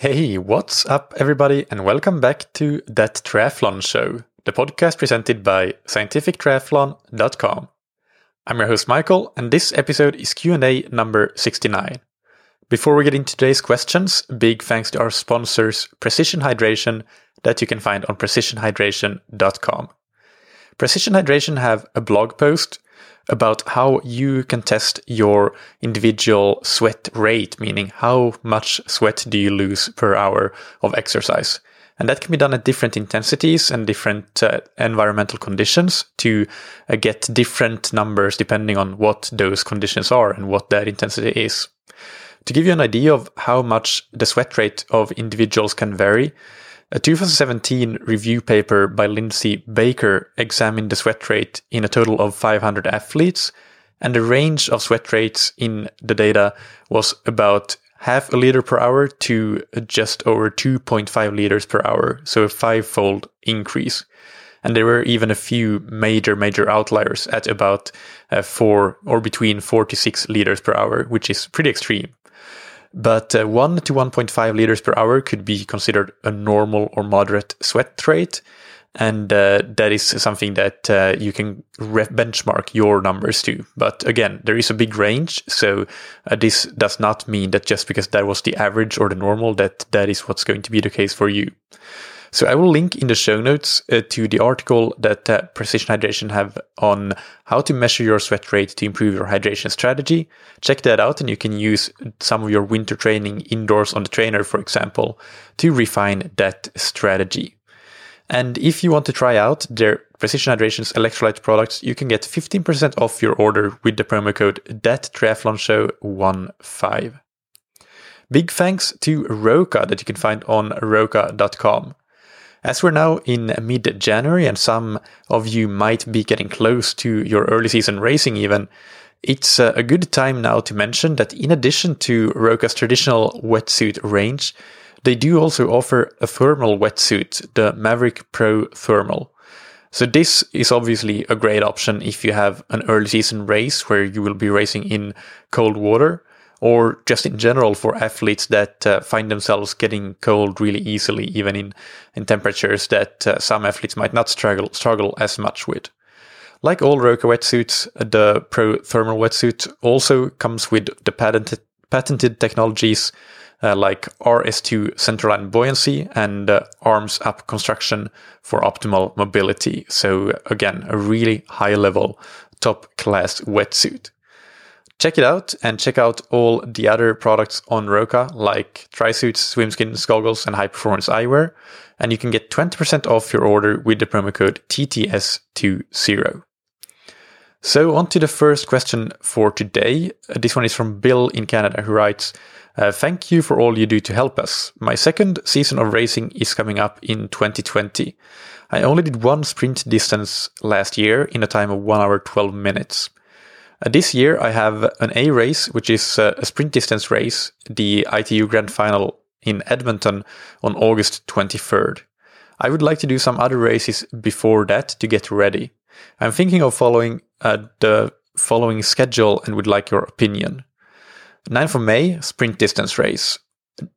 Hey, what's up, everybody, and welcome back to That Triathlon Show, the podcast presented by scientifictriathlon.com. I'm your host Michael, and this episode is Q&A number 69. Before we get into today's questions, big thanks to our sponsors, Precision Hydration, that you can find on precisionhydration.com. Precision Hydration have a blog post about how you can test your individual sweat rate, meaning how much sweat do you lose per hour of exercise. And that can be done at different intensities and different uh, environmental conditions to uh, get different numbers depending on what those conditions are and what that intensity is. To give you an idea of how much the sweat rate of individuals can vary, a 2017 review paper by Lindsay Baker examined the sweat rate in a total of 500 athletes, and the range of sweat rates in the data was about half a liter per hour to just over 2.5 liters per hour, so a five-fold increase. And there were even a few major, major outliers at about uh, four or between four to six liters per hour, which is pretty extreme. But uh, 1 to 1.5 liters per hour could be considered a normal or moderate sweat rate. And uh, that is something that uh, you can re- benchmark your numbers to. But again, there is a big range. So uh, this does not mean that just because that was the average or the normal, that that is what's going to be the case for you. So I will link in the show notes uh, to the article that uh, Precision Hydration have on how to measure your sweat rate to improve your hydration strategy. Check that out and you can use some of your winter training indoors on the trainer, for example, to refine that strategy. And if you want to try out their Precision Hydration's electrolyte products, you can get 15% off your order with the promo code THATTRIATHLONSHOW15. Big thanks to Roka that you can find on roka.com. As we're now in mid January and some of you might be getting close to your early season racing even, it's uh, a good time now to mention that in addition to Roka's traditional wetsuit range, they do also offer a thermal wetsuit, the Maverick Pro Thermal. So this is obviously a great option if you have an early season race where you will be racing in cold water or just in general for athletes that uh, find themselves getting cold really easily, even in, in temperatures that uh, some athletes might not struggle struggle as much with. Like all Roka wetsuits, the Pro Thermal wetsuit also comes with the patented patented technologies uh, like RS2 centerline buoyancy and uh, arms up construction for optimal mobility. So again, a really high level, top class wetsuit. Check it out and check out all the other products on Roka, like tri-suits, swimskins, goggles, and high performance eyewear. And you can get 20% off your order with the promo code TTS20. So on to the first question for today. Uh, this one is from Bill in Canada who writes, uh, thank you for all you do to help us. My second season of racing is coming up in 2020. I only did one sprint distance last year in a time of 1 hour 12 minutes. Uh, this year, I have an A race, which is uh, a sprint distance race, the ITU Grand Final in Edmonton on August 23rd. I would like to do some other races before that to get ready. I'm thinking of following uh, the following schedule and would like your opinion. 9th of May, sprint distance race.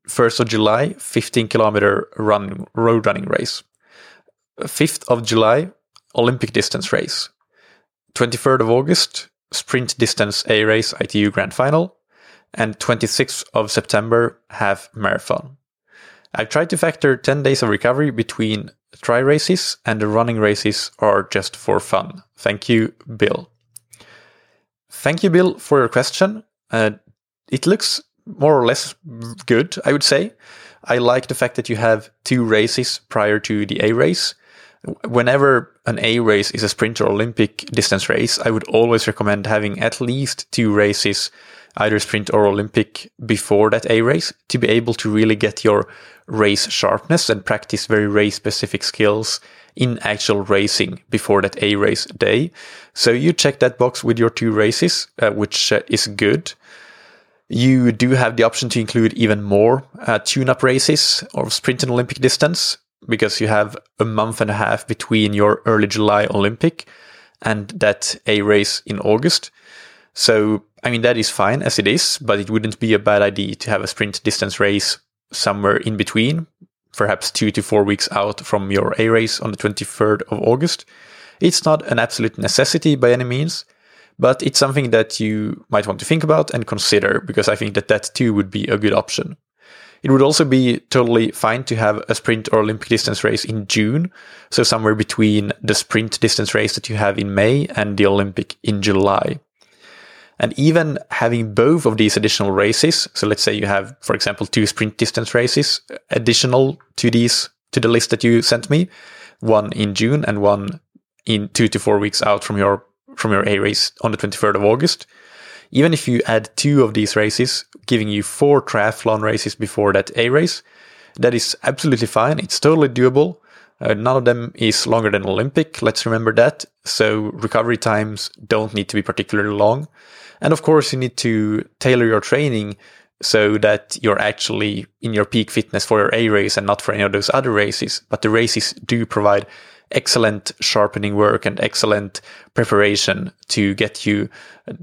1st of July, 15 kilometer run, road running race. 5th of July, Olympic distance race. 23rd of August, sprint distance A race ITU Grand Final, and 26th of September half marathon. I've tried to factor 10 days of recovery between try races, and the running races are just for fun. Thank you, Bill. Thank you, Bill, for your question. Uh, it looks more or less good, I would say. I like the fact that you have two races prior to the A race whenever an A race is a sprint or Olympic distance race, I would always recommend having at least two races, either sprint or Olympic, before that A race to be able to really get your race sharpness and practice very race specific skills in actual racing before that A race day. So you check that box with your two races, uh, which uh, is good. You do have the option to include even more uh, tune up races or sprint and Olympic distance because you have a month and a half between your early July Olympic and that A race in August. So, I mean, that is fine as it is, but it wouldn't be a bad idea to have a sprint distance race somewhere in between, perhaps two to four weeks out from your A race on the 23rd of August. It's not an absolute necessity by any means, but it's something that you might want to think about and consider because I think that that too would be a good option. It would also be totally fine to have a sprint or Olympic distance race in June. So somewhere between the sprint distance race that you have in May and the Olympic in July. And even having both of these additional races. So let's say you have, for example, two sprint distance races additional to these, to the list that you sent me, one in June and one in two to four weeks out from your, from your A race on the 23rd of August. Even if you add two of these races, giving you four triathlon races before that A race, that is absolutely fine. It's totally doable. Uh, none of them is longer than Olympic. Let's remember that. So recovery times don't need to be particularly long. And of course, you need to tailor your training so that you're actually in your peak fitness for your A race and not for any of those other races. But the races do provide excellent sharpening work and excellent preparation to get you,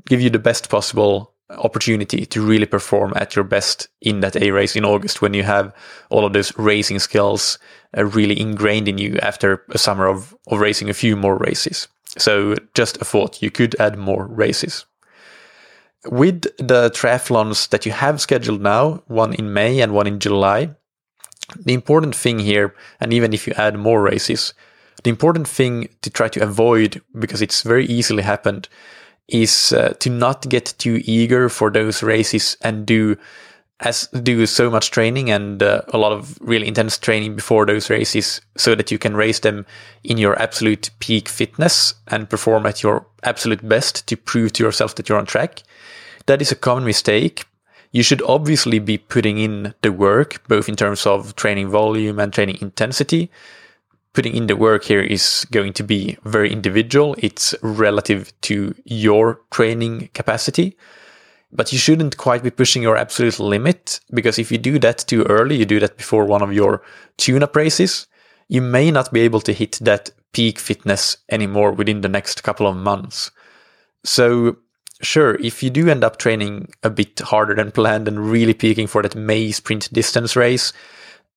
give you the best possible opportunity to really perform at your best in that A race in August when you have all of those racing skills uh, really ingrained in you after a summer of, of racing a few more races. So just a thought, you could add more races. With the triathlons that you have scheduled now, one in May and one in July, the important thing here, and even if you add more races, the important thing to try to avoid, because it's very easily happened, is uh, to not get too eager for those races and do as do so much training and uh, a lot of really intense training before those races so that you can race them in your absolute peak fitness and perform at your absolute best to prove to yourself that you're on track. That is a common mistake. You should obviously be putting in the work, both in terms of training volume and training intensity, putting in the work here is going to be very individual. It's relative to your training capacity, but you shouldn't quite be pushing your absolute limit because if you do that too early, you do that before one of your tune up races, you may not be able to hit that peak fitness anymore within the next couple of months. So sure, if you do end up training a bit harder than planned and really peaking for that May sprint distance race,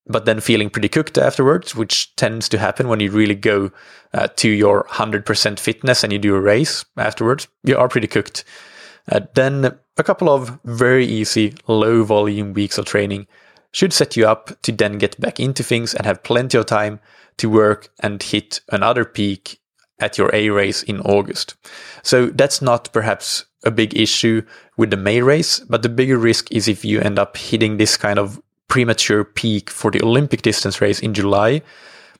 but then feeling pretty cooked afterwards, which tends to happen when you really go uh, to your 100% fitness and you do a race afterwards. You are pretty cooked. Uh, then a couple of very easy, low volume weeks of training should set you up to then get back into things and have plenty of time to work and hit another peak at your A race in August. So that's not perhaps a big issue with the May race, but the bigger risk is if you end up hitting this kind of premature peak for the Olympic distance race in July,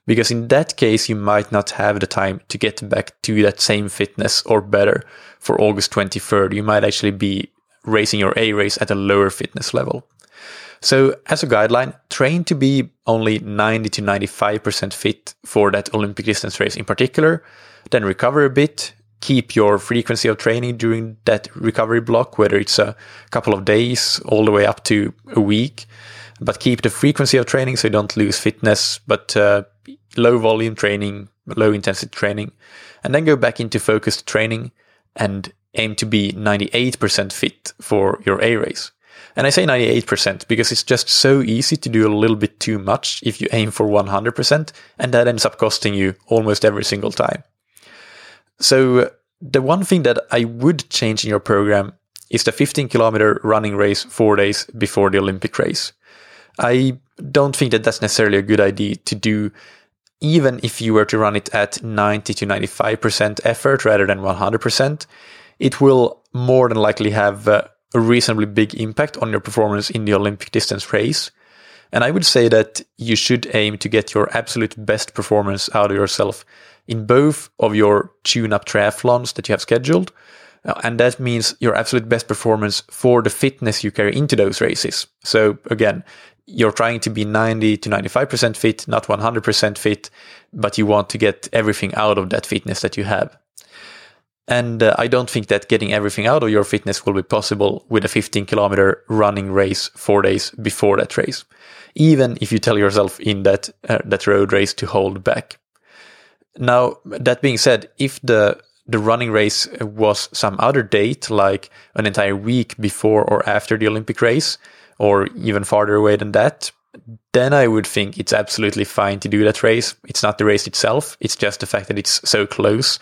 because in that case, you might not have the time to get back to that same fitness or better for August 23rd. You might actually be racing your A race at a lower fitness level. So, as a guideline, train to be only 90 to 95% fit for that Olympic distance race in particular, then recover a bit, keep your frequency of training during that recovery block, whether it's a couple of days all the way up to a week, but keep the frequency of training so you don't lose fitness, but uh, low volume training, low intensity training, and then go back into focused training and aim to be 98% fit for your A race. And I say 98% because it's just so easy to do a little bit too much if you aim for 100%, and that ends up costing you almost every single time. So, the one thing that I would change in your program is the 15 kilometer running race four days before the Olympic race. I don't think that that's necessarily a good idea to do, even if you were to run it at 90 to 95% effort rather than 100%. It will more than likely have uh, a reasonably big impact on your performance in the Olympic distance race. And I would say that you should aim to get your absolute best performance out of yourself in both of your tune up triathlons that you have scheduled. Uh, and that means your absolute best performance for the fitness you carry into those races. So again, you're trying to be 90 to 95% fit, not 100% fit, but you want to get everything out of that fitness that you have. And uh, I don't think that getting everything out of your fitness will be possible with a 15 kilometer running race four days before that race, even if you tell yourself in that, uh, that road race to hold back. Now, that being said, if the the running race was some other date, like an entire week before or after the Olympic race, or even farther away than that, then I would think it's absolutely fine to do that race. It's not the race itself. It's just the fact that it's so close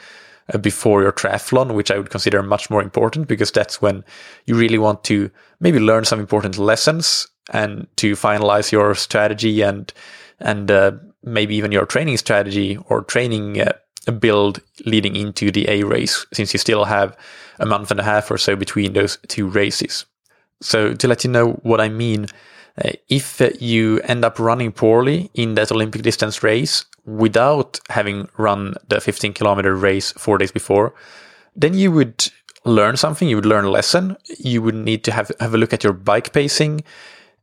uh, before your triathlon, which I would consider much more important because that's when you really want to maybe learn some important lessons and to finalize your strategy and, and, uh, maybe even your training strategy or training uh, build leading into the A race, since you still have a month and a half or so between those two races. So to let you know what I mean, uh, if you end up running poorly in that Olympic distance race without having run the 15 kilometer race four days before, then you would learn something. You would learn a lesson. You would need to have, have a look at your bike pacing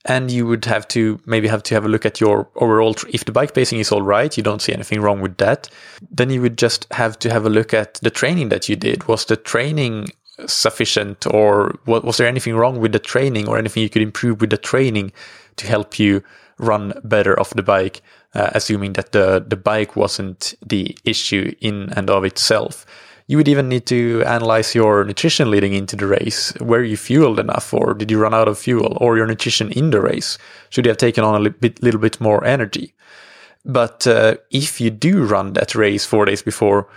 and you would have to maybe have to have a look at your overall if the bike pacing is all right you don't see anything wrong with that then you would just have to have a look at the training that you did was the training sufficient or what, was there anything wrong with the training or anything you could improve with the training to help you run better off the bike uh, assuming that the the bike wasn't the issue in and of itself you would even need to analyze your nutrition leading into the race. Were you fueled enough, or did you run out of fuel, or your nutrition in the race? Should you have taken on a little bit, little bit more energy? But uh, if you do run that race four days before,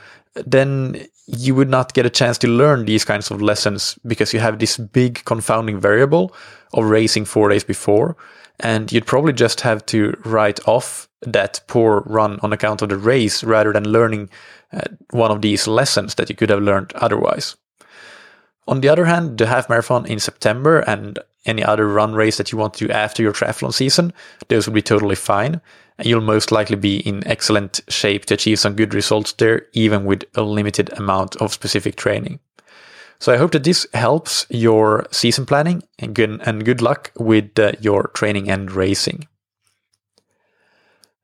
then you would not get a chance to learn these kinds of lessons because you have this big confounding variable of racing four days before. And you'd probably just have to write off that poor run on account of the race rather than learning uh, one of these lessons that you could have learned otherwise. On the other hand, the half marathon in September and any other run race that you want to do after your triathlon season, those will be totally fine. And you'll most likely be in excellent shape to achieve some good results there, even with a limited amount of specific training. So I hope that this helps your season planning and good, and good luck with uh, your training and racing.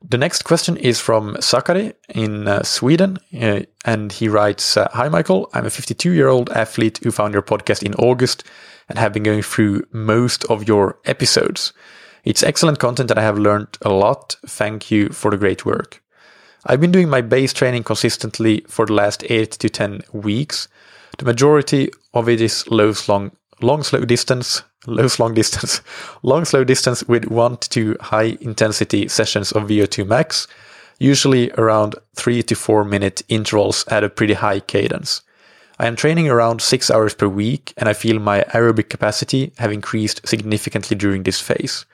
The next question is from Sakari in uh, Sweden, uh, and he writes uh, Hi, Michael. I'm a 52 year old athlete who found your podcast in August and have been going through most of your episodes. It's excellent content and I have learned a lot. Thank you for the great work. I've been doing my base training consistently for the last 8 to 10 weeks. The majority of it is low, long, long slow distance, low long distance, long slow distance with one to two high intensity sessions of VO2 max, usually around three to four minute intervals at a pretty high cadence. I am training around six hours per week and I feel my aerobic capacity have increased significantly during this phase.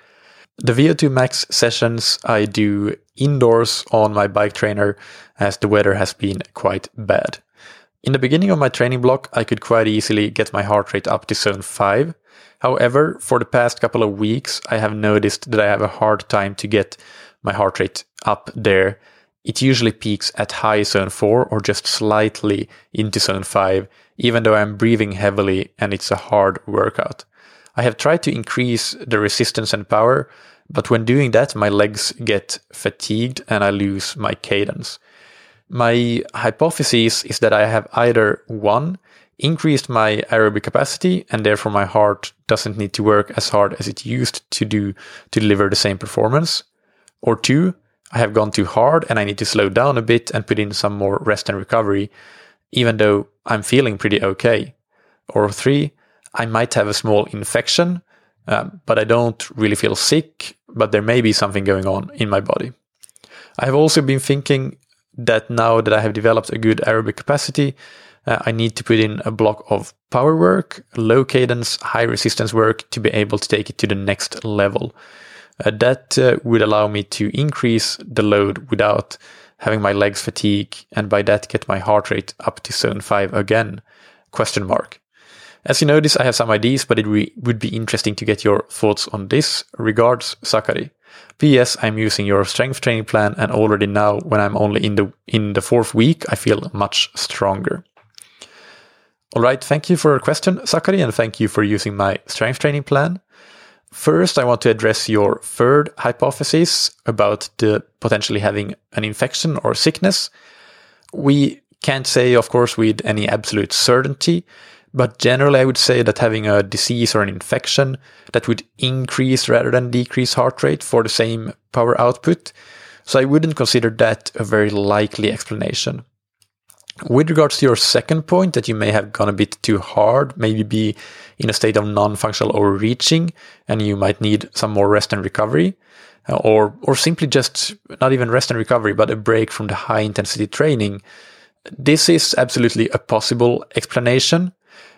The VO2 max sessions I do indoors on my bike trainer as the weather has been quite bad. In the beginning of my training block, I could quite easily get my heart rate up to zone 5. However, for the past couple of weeks, I have noticed that I have a hard time to get my heart rate up there. It usually peaks at high zone 4 or just slightly into zone 5, even though I'm breathing heavily and it's a hard workout. I have tried to increase the resistance and power, but when doing that, my legs get fatigued and I lose my cadence. My hypothesis is that I have either one, increased my aerobic capacity and therefore my heart doesn't need to work as hard as it used to do to deliver the same performance, or two, I have gone too hard and I need to slow down a bit and put in some more rest and recovery, even though I'm feeling pretty okay. Or three, I might have a small infection, um, but I don't really feel sick, but there may be something going on in my body. I have also been thinking that now that I have developed a good aerobic capacity, uh, I need to put in a block of power work, low cadence, high resistance work to be able to take it to the next level. Uh, that uh, would allow me to increase the load without having my legs fatigue and by that get my heart rate up to zone 5 again question mark as you notice i have some ideas but it re- would be interesting to get your thoughts on this regards sakari P.S. I'm using your strength training plan and already now when I'm only in the in the fourth week, I feel much stronger. All right, thank you for your question, Sakari, and thank you for using my strength training plan. First, I want to address your third hypothesis about the potentially having an infection or sickness. We can't say, of course, with any absolute certainty, but generally, I would say that having a disease or an infection that would increase rather than decrease heart rate for the same power output. So I wouldn't consider that a very likely explanation. With regards to your second point that you may have gone a bit too hard, maybe be in a state of non-functional overreaching and you might need some more rest and recovery, or or simply just not even rest and recovery, but a break from the high intensity training. This is absolutely a possible explanation.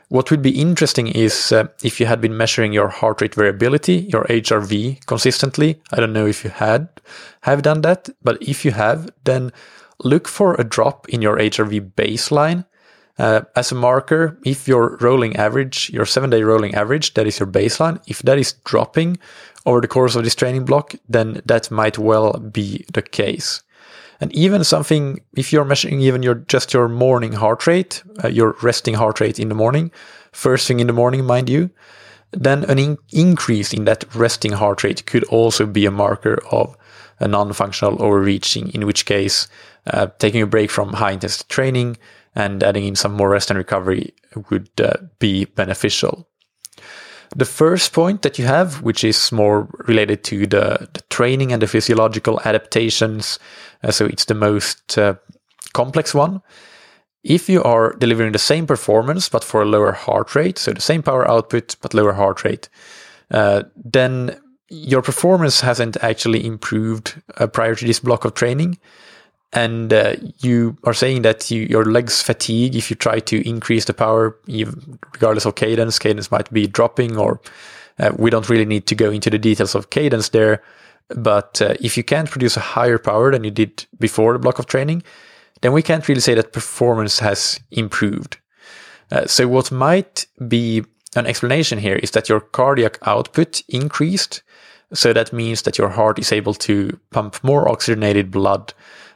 What would be interesting is uh, if you had been measuring your heart rate variability, your HRV consistently. I don't know if you had have done that, but if you have, then look for a drop in your HRV baseline uh, as a marker, if your rolling average, your seven day rolling average, that is your baseline, if that is dropping over the course of this training block, then that might well be the case. And even something, if you're measuring even your just your morning heart rate, uh, your resting heart rate in the morning, first thing in the morning, mind you, then an in- increase in that resting heart rate could also be a marker of a non-functional overreaching. In which case, uh, taking a break from high intensity training and adding in some more rest and recovery would uh, be beneficial. The first point that you have, which is more related to the, the training and the physiological adaptations, uh, so it's the most uh, complex one. If you are delivering the same performance but for a lower heart rate, so the same power output but lower heart rate, uh, then your performance hasn't actually improved prior to this block of training and uh, you are saying that you, your legs fatigue if you try to increase the power, regardless of cadence. Cadence might be dropping, or uh, we don't really need to go into the details of cadence there. But uh, if you can't produce a higher power than you did before the block of training, then we can't really say that performance has improved. Uh, so what might be an explanation here is that your cardiac output increased. So that means that your heart is able to pump more oxygenated blood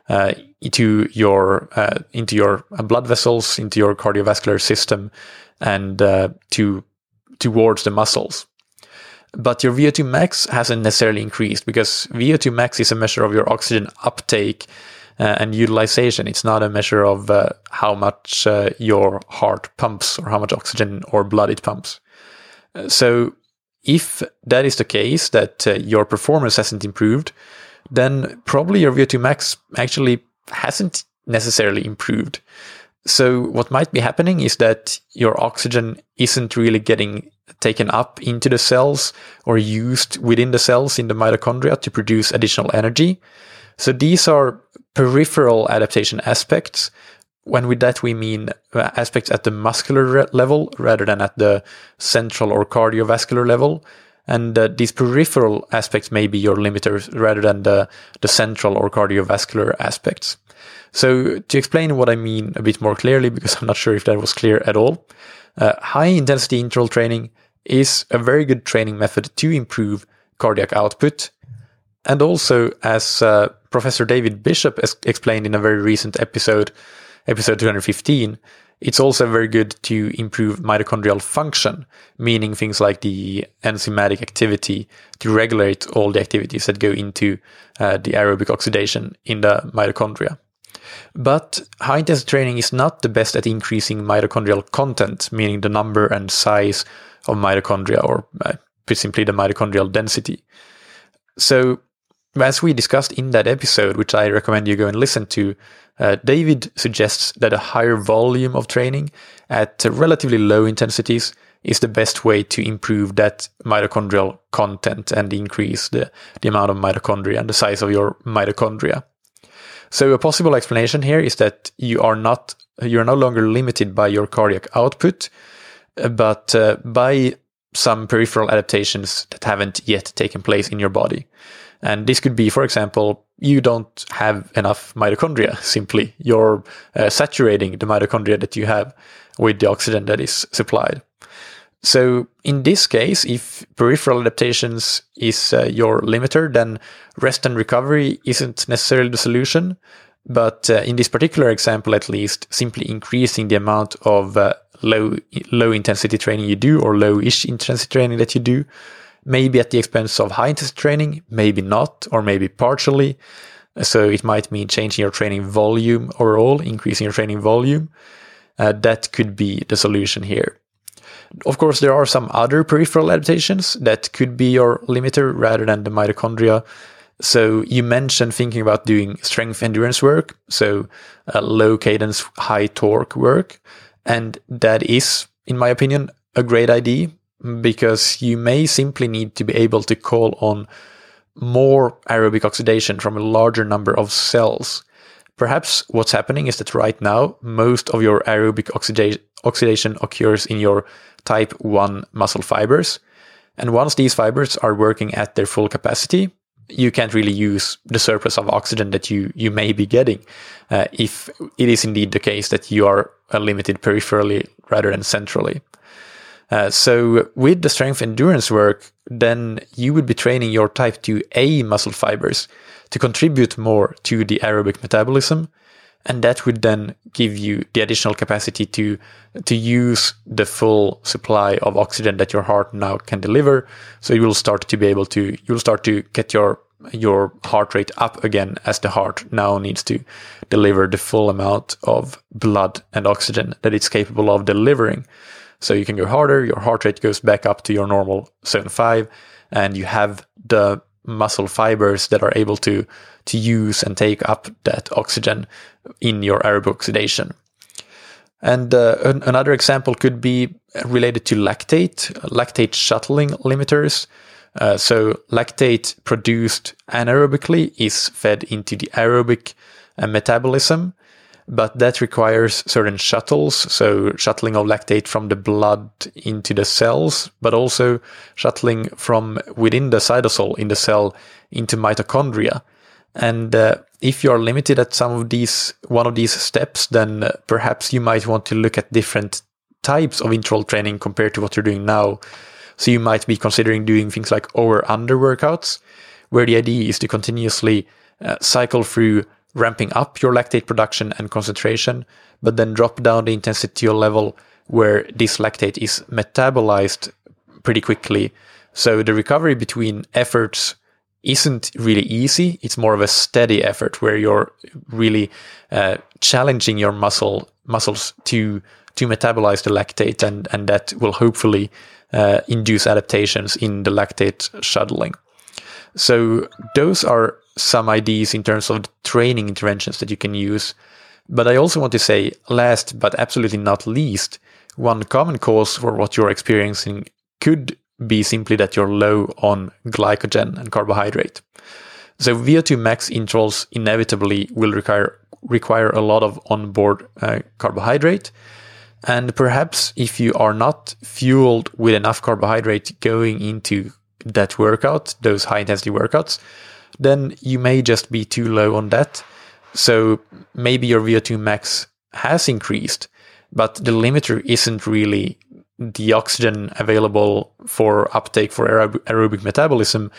uh, into your uh, into your blood vessels, into your cardiovascular system, and uh, to towards the muscles. But your VO2 max hasn't necessarily increased because VO2 max is a measure of your oxygen uptake uh, and utilization. It's not a measure of uh, how much uh, your heart pumps or how much oxygen or blood it pumps. so, if that is the case, that your performance hasn't improved, then probably your VO2 max actually hasn't necessarily improved. So what might be happening is that your oxygen isn't really getting taken up into the cells or used within the cells in the mitochondria to produce additional energy. So these are peripheral adaptation aspects. When with that we mean uh, aspects at the muscular level rather than at the central or cardiovascular level. And uh, these peripheral aspects may be your limiters rather than the, the central or cardiovascular aspects. So to explain what I mean a bit more clearly, because I'm not sure if that was clear at all, uh, high intensity interval training is a very good training method to improve cardiac output. And also, as uh, Professor David Bishop explained in a very recent episode, episode 215, it's also very good to improve mitochondrial function, meaning things like the enzymatic activity to regulate all the activities that go into uh, the aerobic oxidation in the mitochondria. But high intensity training is not the best at increasing mitochondrial content, meaning the number and size of mitochondria, or uh, simply the mitochondrial density. So, as we discussed in that episode, which I recommend you go and listen to, uh, David suggests that a higher volume of training at relatively low intensities is the best way to improve that mitochondrial content and increase the, the amount of mitochondria and the size of your mitochondria. So a possible explanation here is that you are not you are no longer limited by your cardiac output, but uh, by some peripheral adaptations that haven't yet taken place in your body. And this could be, for example, you don't have enough mitochondria simply. You're uh, saturating the mitochondria that you have with the oxygen that is supplied. So in this case, if peripheral adaptations is uh, your limiter, then rest and recovery isn't necessarily the solution. But uh, in this particular example, at least, simply increasing the amount of uh, low low intensity training you do or low-ish intensity training that you do maybe at the expense of high intensity training, maybe not, or maybe partially. So it might mean changing your training volume overall, increasing your training volume. Uh, that could be the solution here. Of course, there are some other peripheral adaptations that could be your limiter rather than the mitochondria. So you mentioned thinking about doing strength endurance work, so uh, low cadence, high torque work. And that is, in my opinion, a great idea because you may simply need to be able to call on more aerobic oxidation from a larger number of cells. Perhaps what's happening is that right now, most of your aerobic oxida- oxidation occurs in your type 1 muscle fibers. And once these fibers are working at their full capacity, you can't really use the surplus of oxygen that you, you may be getting uh, if it is indeed the case that you are uh, limited peripherally rather than centrally. Uh, so with the strength endurance work, then you would be training your type 2A muscle fibers to contribute more to the aerobic metabolism. And that would then give you the additional capacity to, to use the full supply of oxygen that your heart now can deliver. So you will start to be able to, you'll start to get your, your heart rate up again as the heart now needs to deliver the full amount of blood and oxygen that it's capable of delivering. So you can go harder, your heart rate goes back up to your normal zone five, and you have the muscle fibers that are able to, to use and take up that oxygen in your aerobic oxidation. And uh, an, another example could be related to lactate, lactate shuttling limiters. Uh, so lactate produced anaerobically is fed into the aerobic uh, metabolism but that requires certain shuttles, so shuttling of lactate from the blood into the cells, but also shuttling from within the cytosol in the cell into mitochondria. And uh, if you are limited at some of these, one of these steps, then uh, perhaps you might want to look at different types of interval training compared to what you're doing now. So you might be considering doing things like over under workouts, where the idea is to continuously uh, cycle through ramping up your lactate production and concentration, but then drop down the intensity to a level where this lactate is metabolized pretty quickly. So the recovery between efforts isn't really easy. It's more of a steady effort where you're really uh, challenging your muscle muscles to to metabolize the lactate, and and that will hopefully uh, induce adaptations in the lactate shuttling. So those are some ideas in terms of training interventions that you can use. But I also want to say, last but absolutely not least, one common cause for what you're experiencing could be simply that you're low on glycogen and carbohydrate. So VO2 max intervals inevitably will require require a lot of onboard uh, carbohydrate. And perhaps if you are not fueled with enough carbohydrate going into that workout, those high intensity workouts, then you may just be too low on that. So maybe your VO2 max has increased, but the limiter isn't really the oxygen available for uptake for aerob- aerobic metabolism,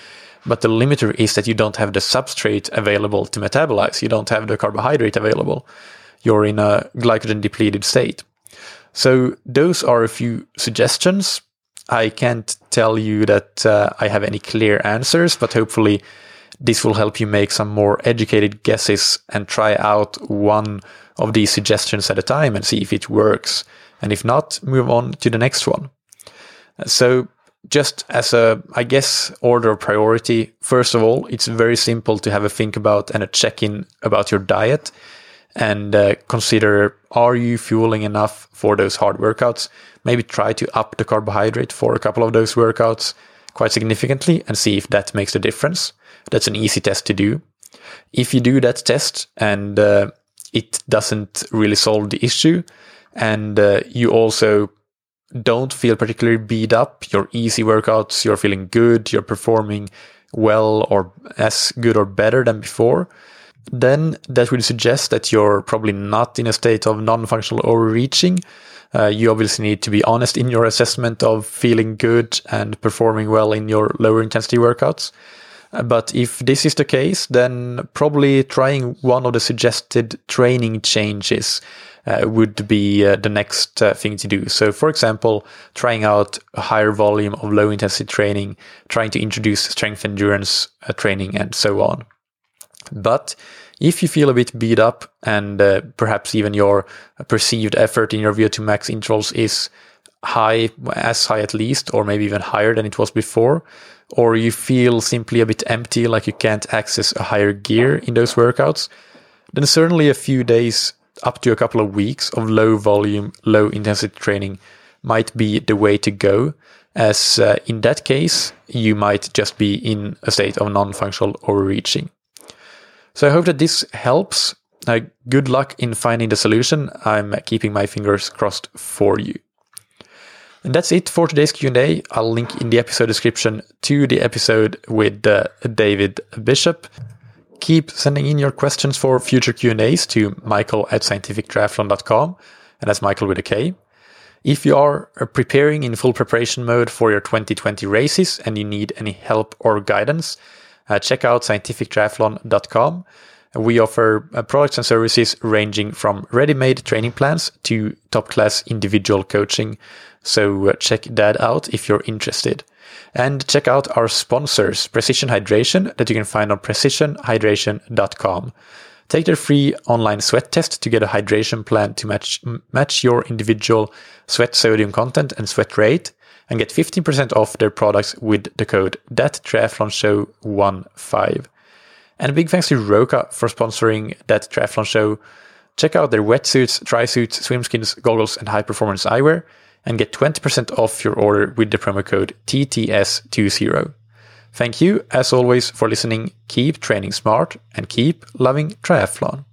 but the limiter is that you don't have the substrate available to metabolize. You don't have the carbohydrate available. You're in a glycogen depleted state. So those are a few suggestions. I can't tell you that uh, I have any clear answers, but hopefully this will help you make some more educated guesses and try out one of these suggestions at a time and see if it works. And if not, move on to the next one. So just as a, I guess, order of priority, first of all, it's very simple to have a think about and a check in about your diet and uh, consider are you fueling enough for those hard workouts? Maybe try to up the carbohydrate for a couple of those workouts quite significantly and see if that makes a difference. That's an easy test to do. If you do that test and uh, it doesn't really solve the issue, and uh, you also don't feel particularly beat up, your easy workouts, you're feeling good, you're performing well or as good or better than before, then that would suggest that you're probably not in a state of non functional overreaching. Uh, you obviously need to be honest in your assessment of feeling good and performing well in your lower intensity workouts. But if this is the case, then probably trying one of the suggested training changes would be uh, the next uh, thing to do. So, for example, trying out a higher volume of low intensity training, trying to introduce strength endurance uh, training, and so on. But if you feel a bit beat up and uh, perhaps even your perceived effort in your VO2 max intervals is high, as high at least, or maybe even higher than it was before, or you feel simply a bit empty, like you can't access a higher gear in those workouts, then certainly a few days up to a couple of weeks of low volume, low intensity training might be the way to go, as uh, in that case, you might just be in a state of non functional overreaching. So I hope that this helps. Uh, good luck in finding the solution. I'm keeping my fingers crossed for you. And that's it for today's Q&A. I'll link in the episode description to the episode with uh, David Bishop. Keep sending in your questions for future Q&As to michael at scientifictriathlon.com. And that's Michael with a K. If you are uh, preparing in full preparation mode for your 2020 races and you need any help or guidance, uh, check out scientifictriathlon.com. We offer uh, products and services ranging from ready made training plans to top class individual coaching. So uh, check that out if you're interested. And check out our sponsors, Precision Hydration, that you can find on precisionhydration.com. Take their free online sweat test to get a hydration plan to match, match your individual sweat sodium content and sweat rate and get 15% off their products with the code that triathlon show 15. And a big thanks to Roka for sponsoring that triathlon show. Check out their wetsuits, tri suits, swimskins, goggles, and high performance eyewear and get 20% off your order with the promo code TTS20. Thank you, as always, for listening. Keep training smart and keep loving triathlon.